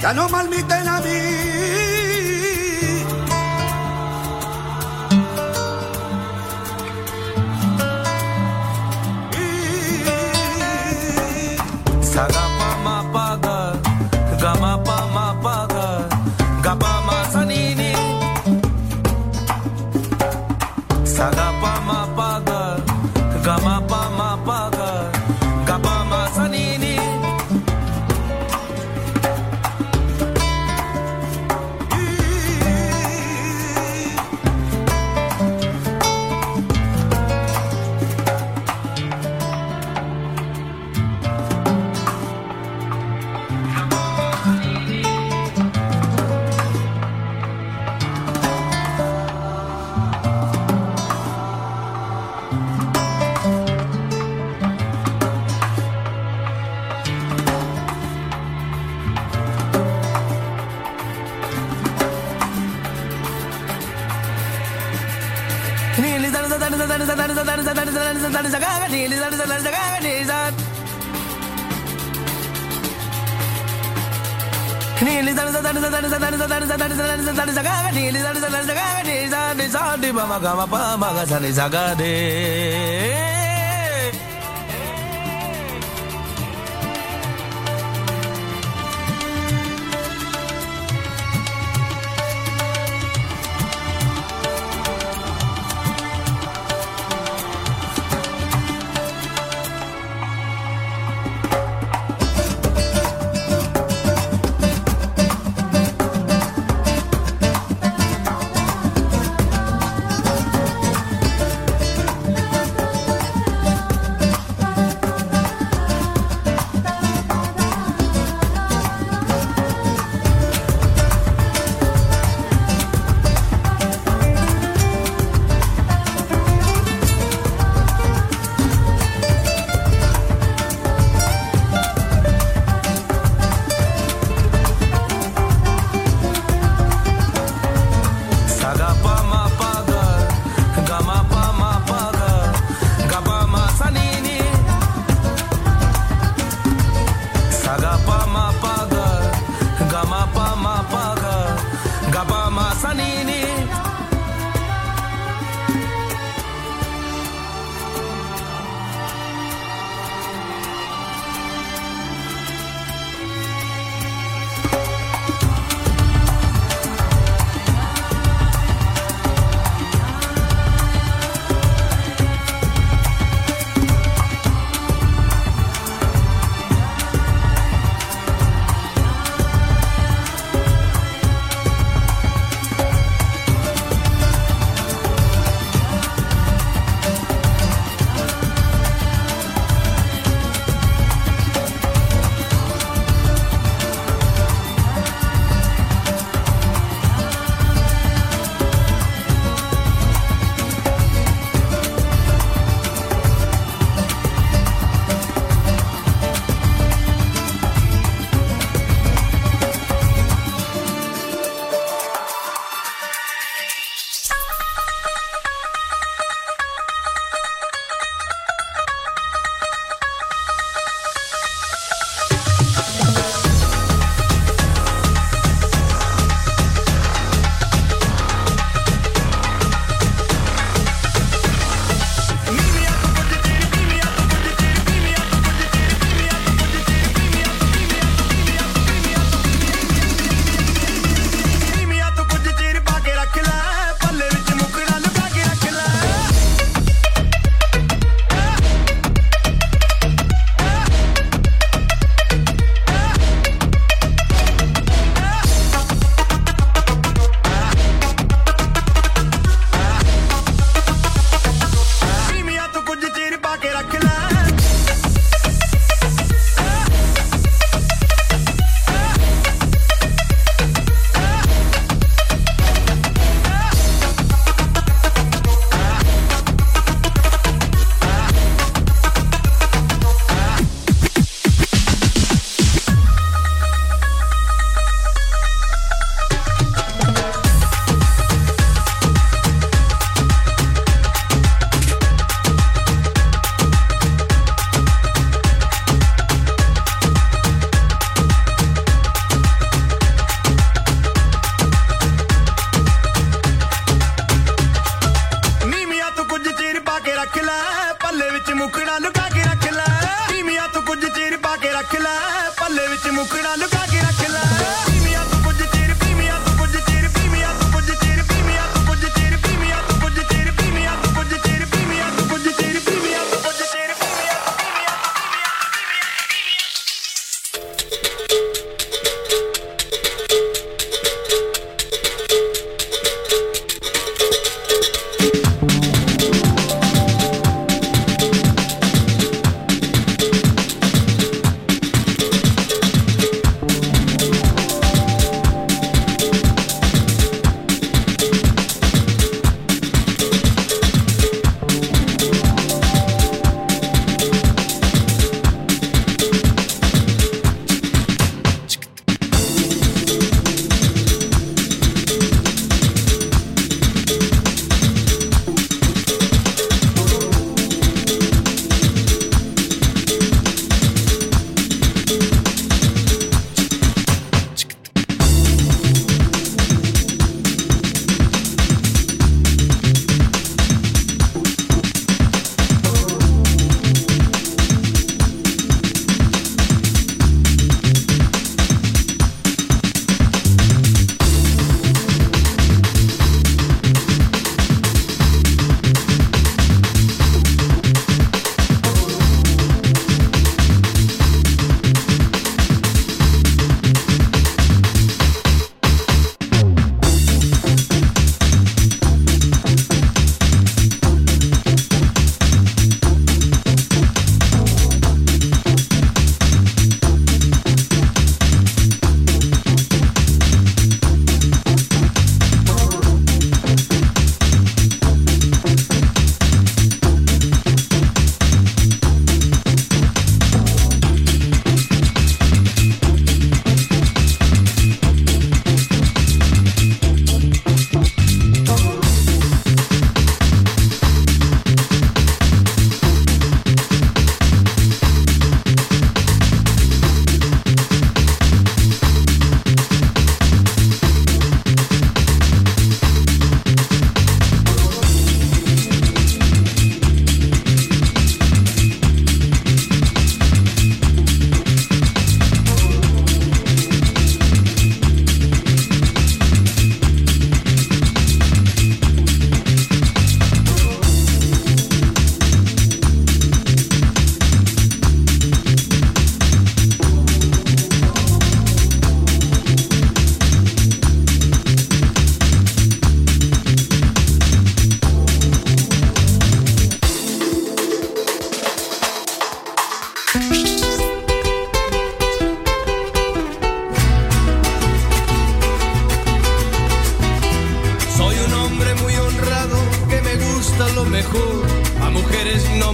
Ya no malmite la vida 사과 Sagade, i'm masanini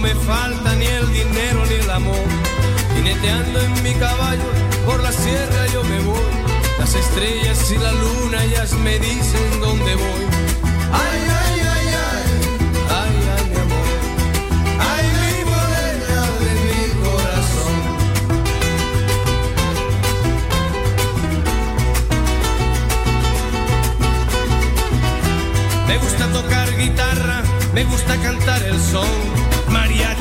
me falta ni el dinero ni el amor. Jineteando en mi caballo, por la sierra yo me voy. Las estrellas y la luna ellas me dicen dónde voy. Ay, ay, ay, ay, ay, ay, mi amor. Ay, mi morena de mi corazón. Me gusta tocar guitarra, me gusta cantar el son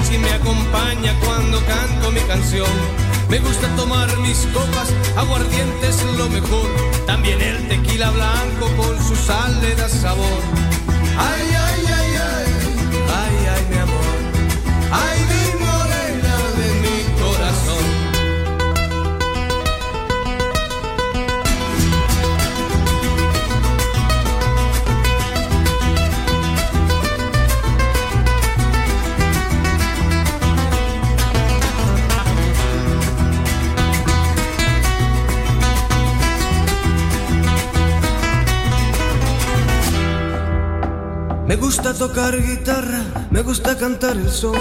Mariachi me acompaña cuando canto mi canción. Me gusta tomar mis copas, aguardiente es lo mejor. También el tequila blanco con su sal le da sabor. Ay, ay, gusta tocar guitarra, me gusta cantar el son.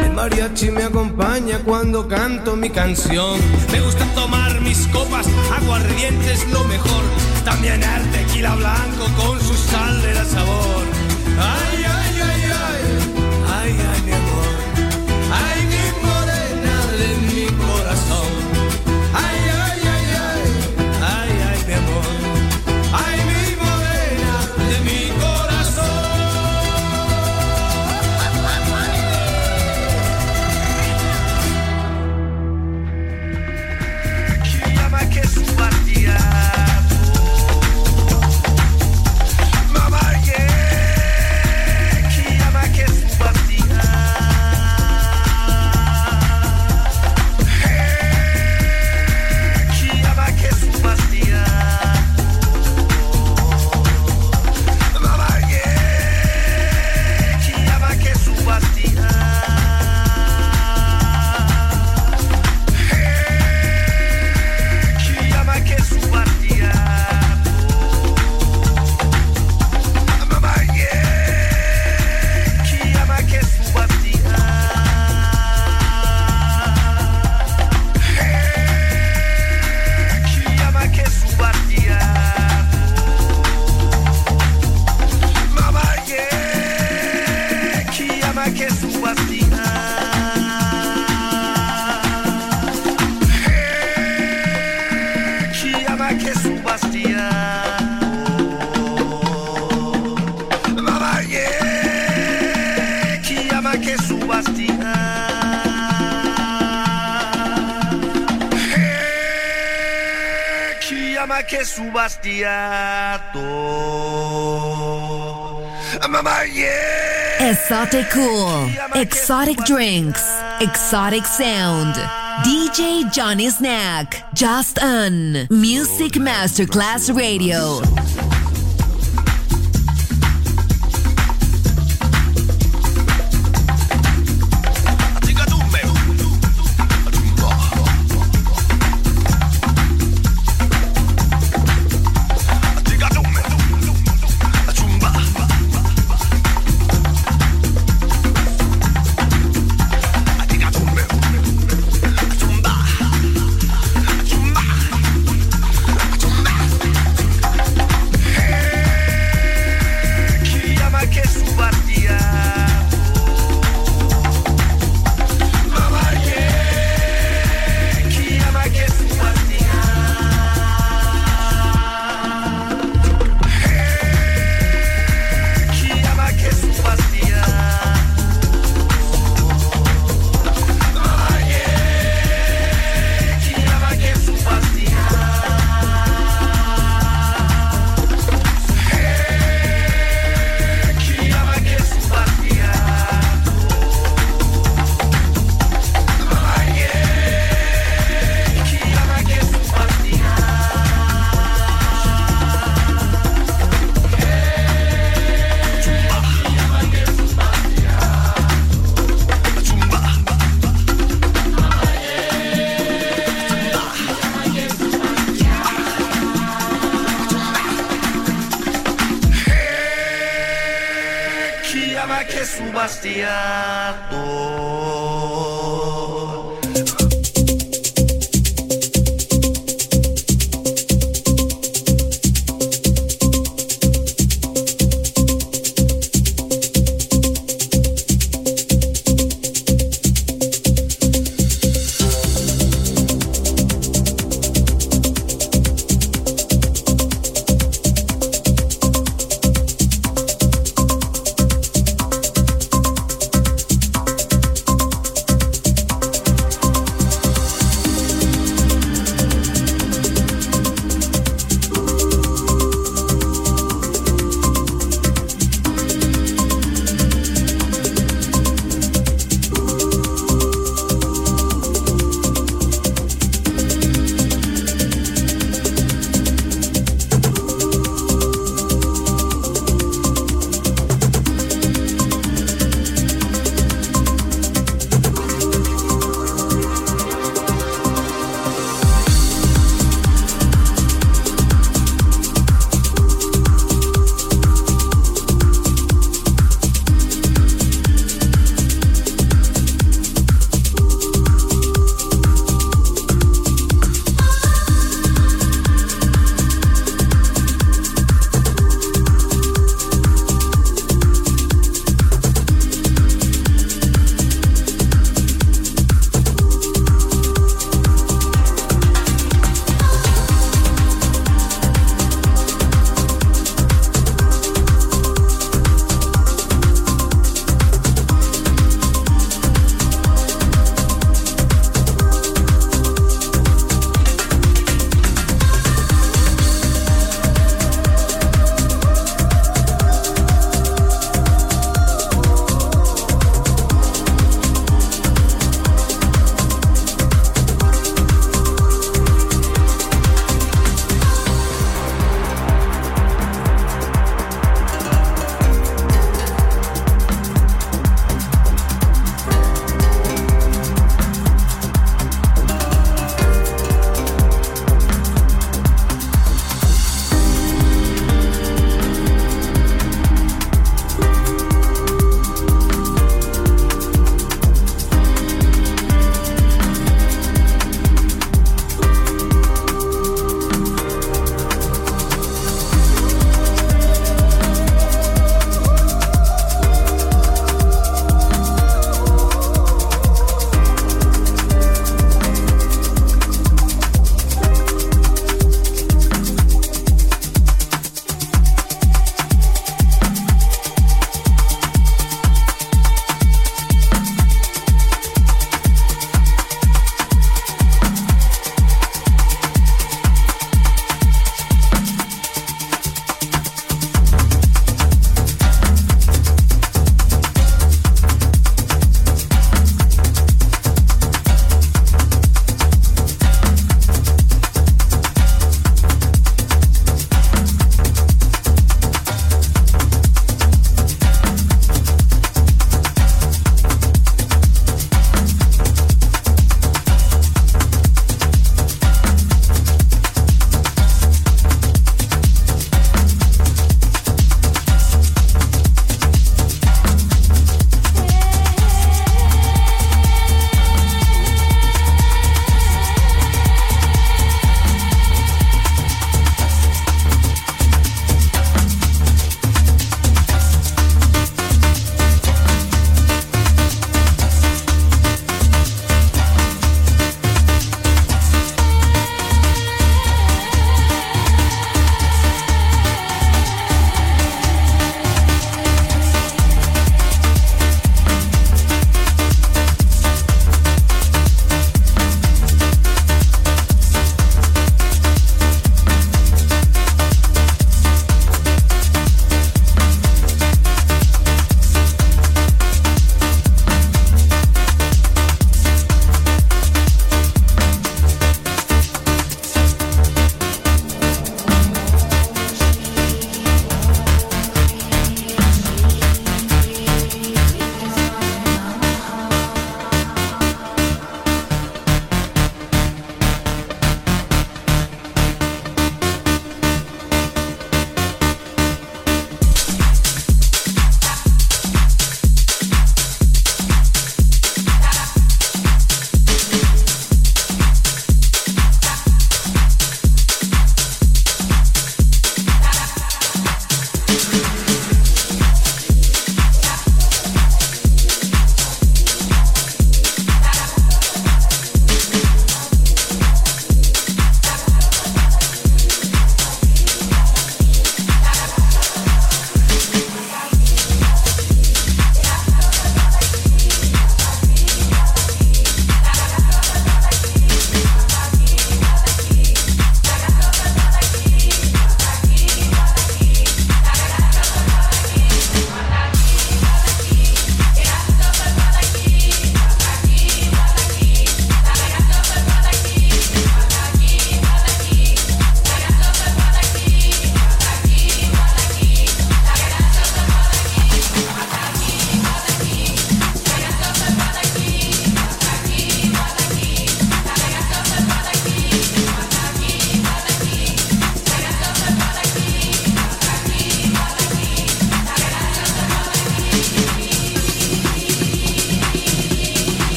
El mariachi me acompaña cuando canto mi canción. Me gusta tomar mis copas, aguardiente es lo mejor. También el tequila blanco con su sal le da sabor. Ay, Esoticool, exotic drinks, exotic sound. DJ Johnny Snack, just on Music Masterclass Radio. Che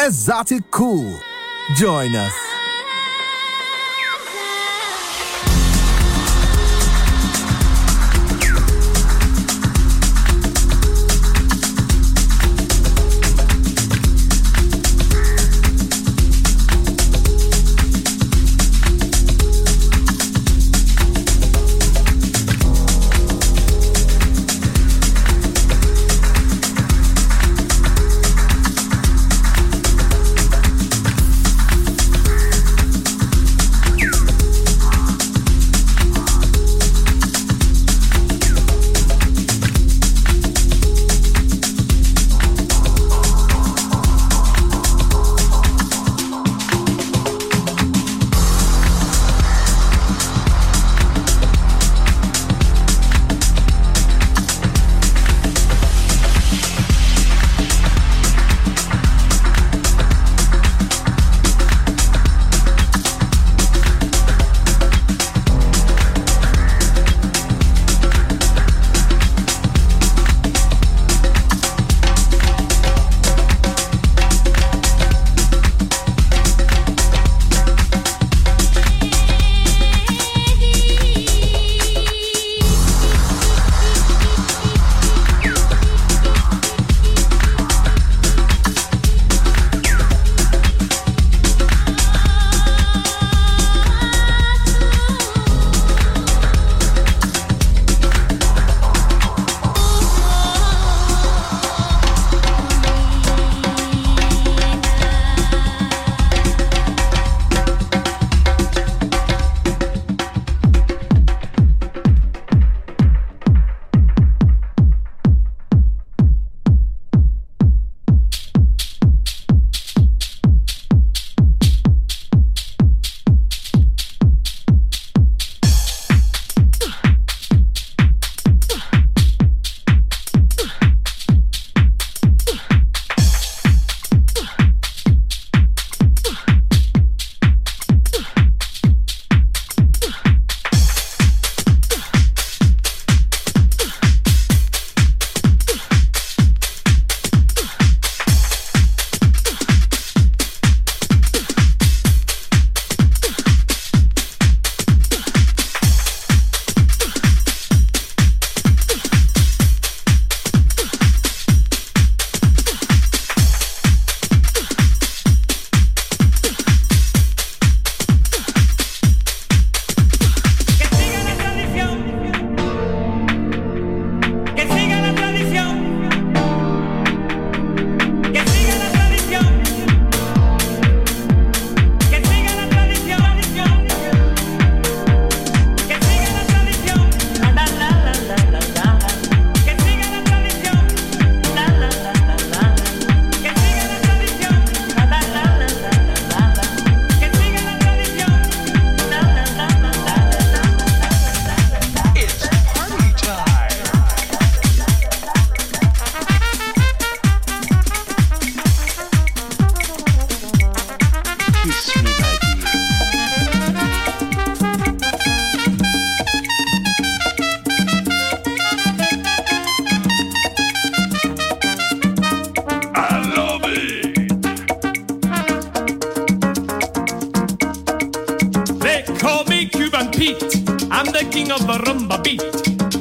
Esoticool. Join us.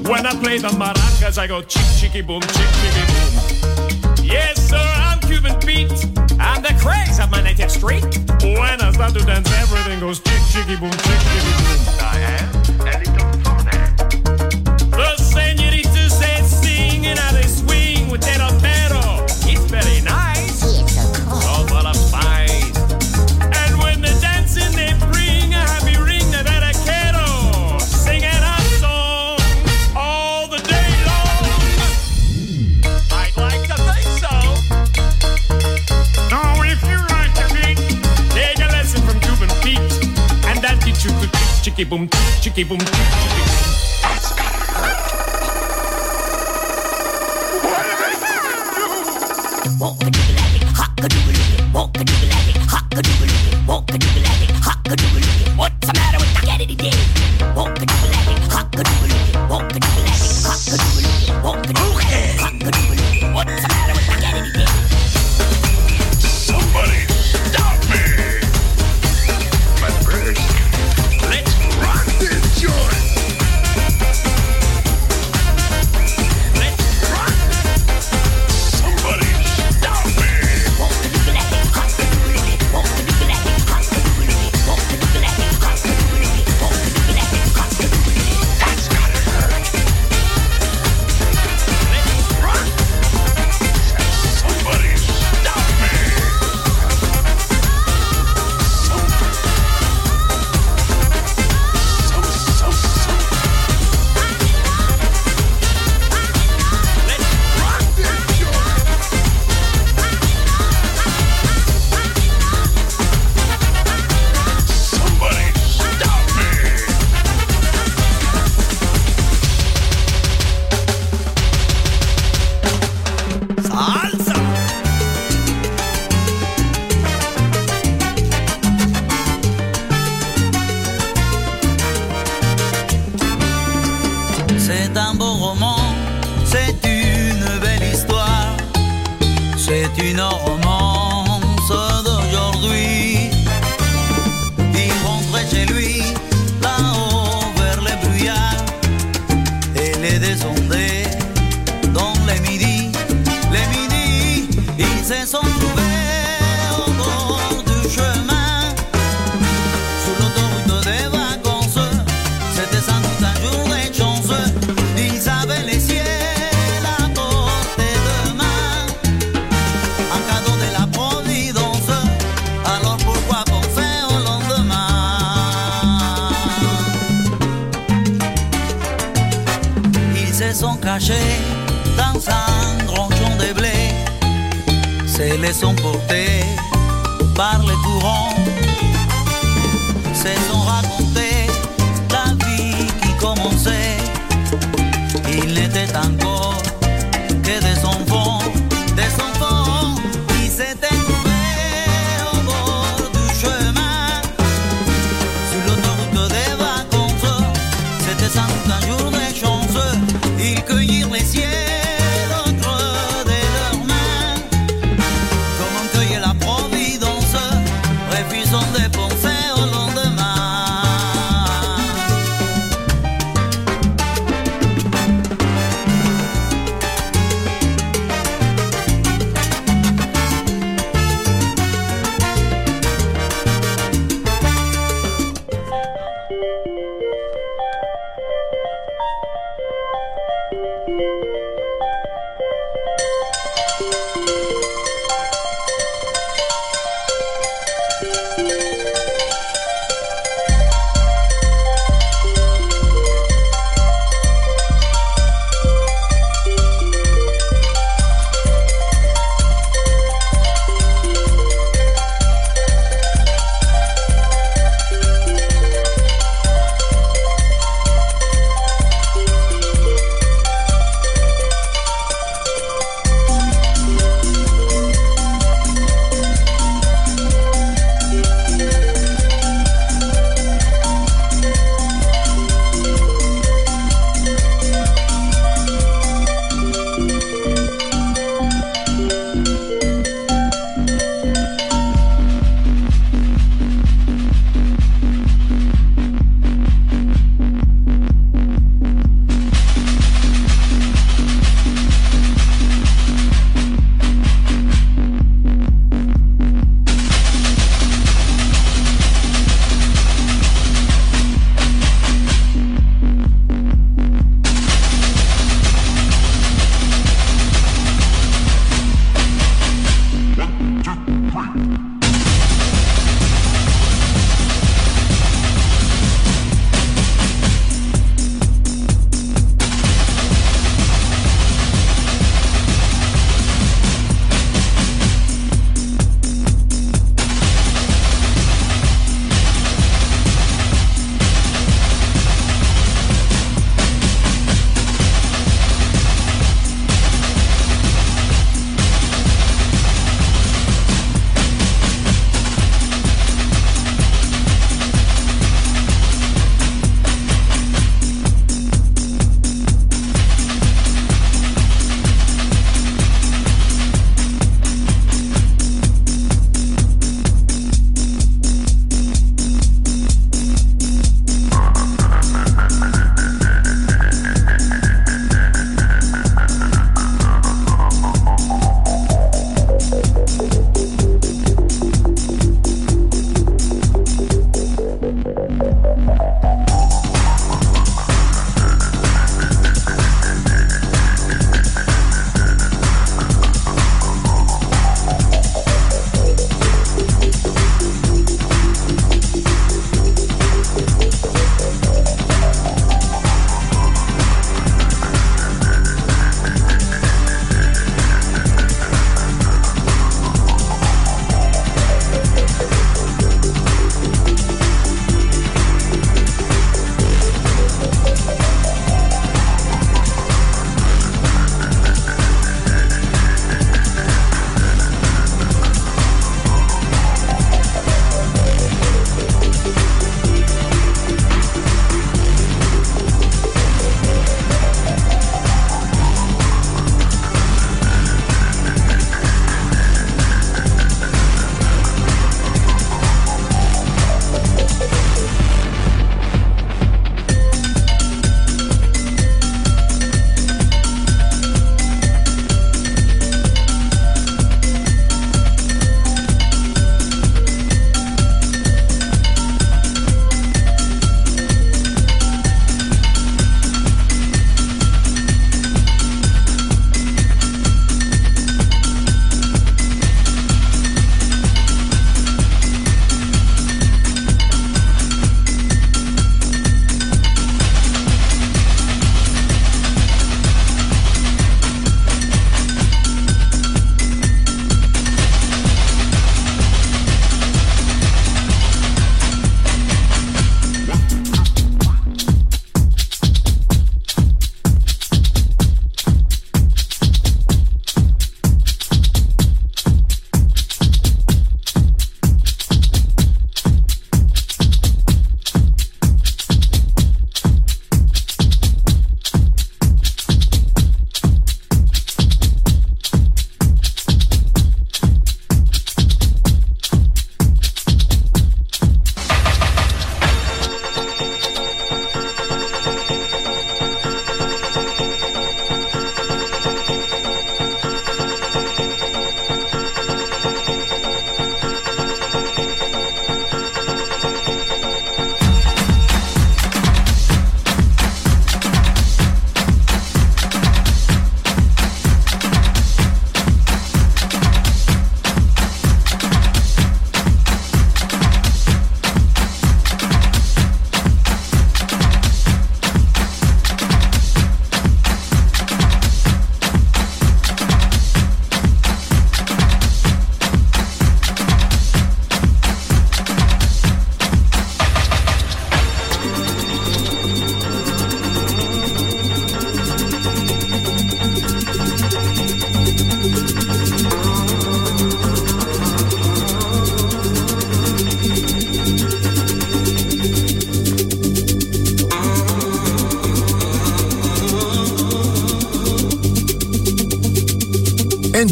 When I play the maracas, I go chick chicky boom, chick chicky boom. Yes, sir, I'm Cuban Pete. I'm the craze of my native street. When I start to dance, everything goes chick chicky boom, chick chicky boom. I am. chicky boom, chicky boom, chicky boom. Walk a doodle, hot a doodle, walk a doodle, hot a doodle, walk a doodle, hot a doodle.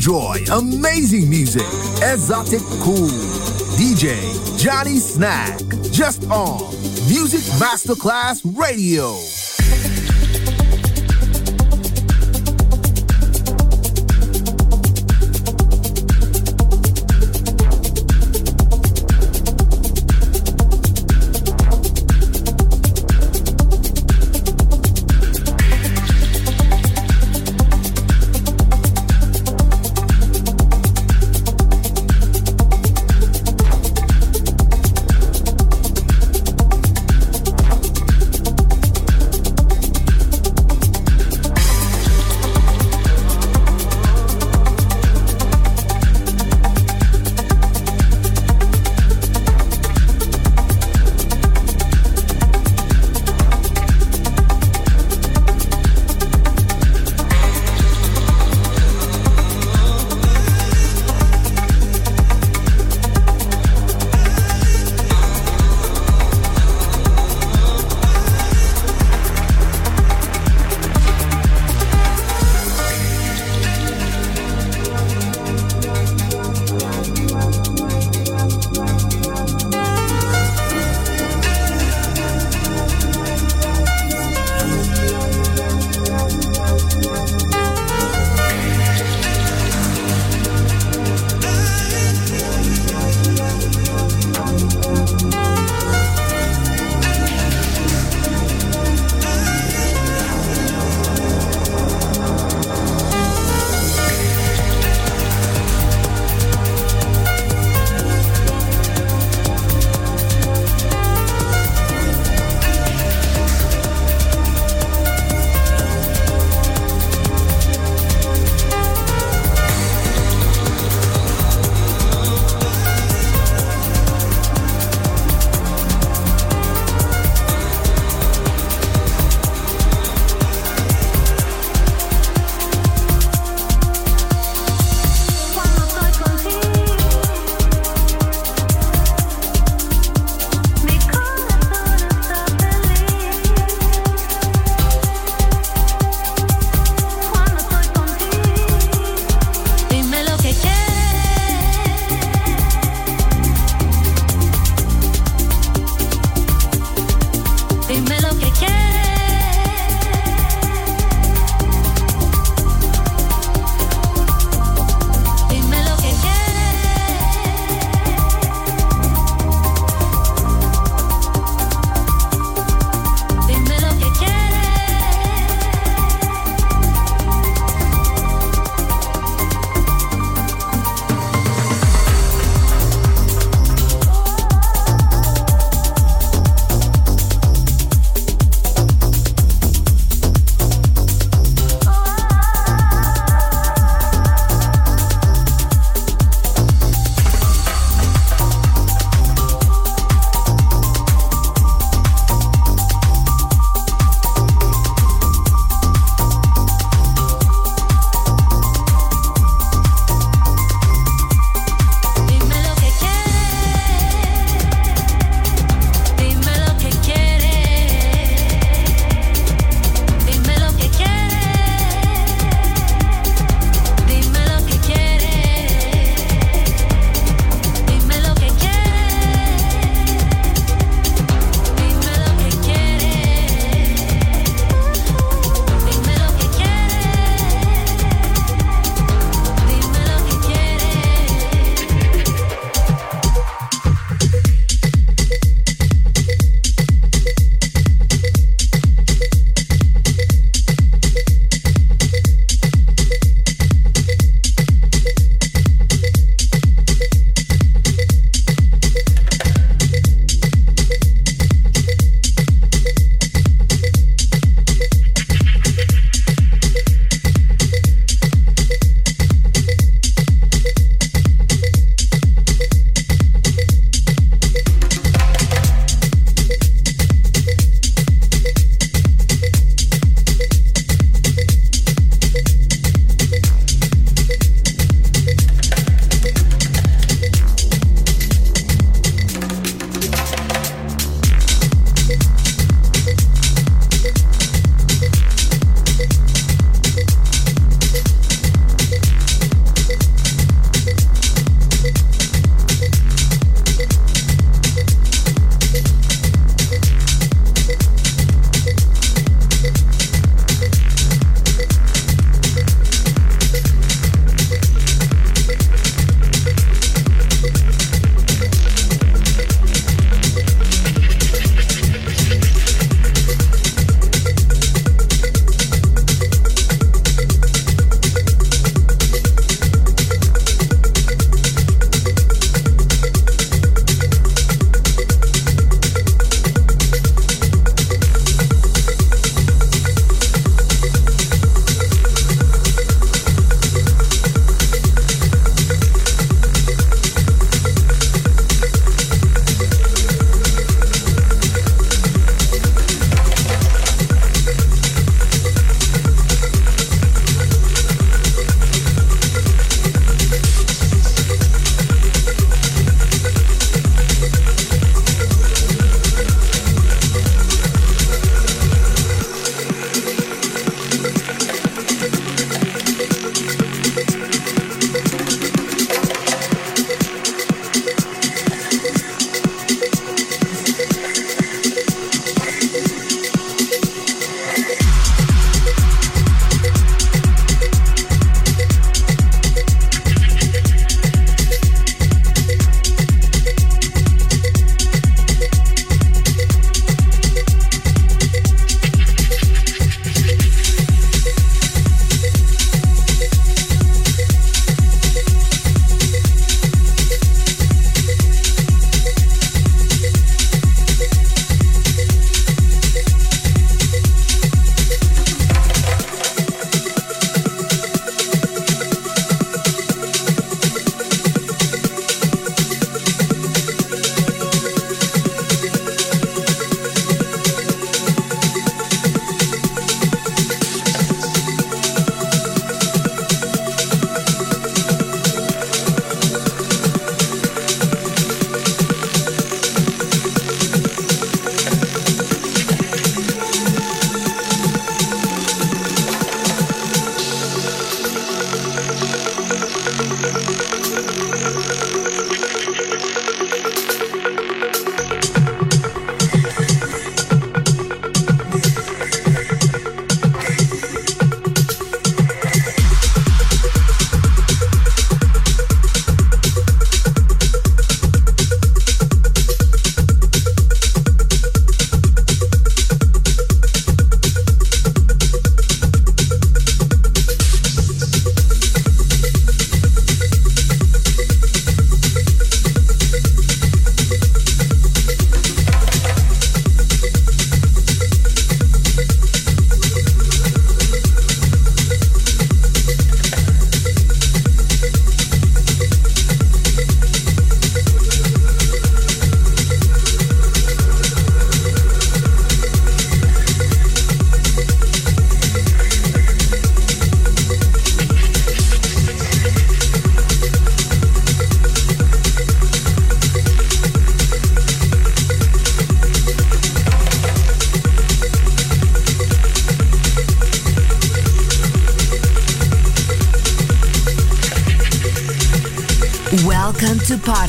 Enjoy amazing music. Exotic Cool. DJ Johnny Snack. Just on Music Masterclass Radio.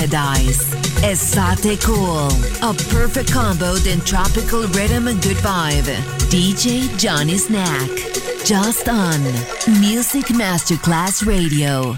Paradise. Esoticool. A perfect combo in tropical rhythm and good vibe. DJ Johnny Snack. Just on Music Masterclass Radio.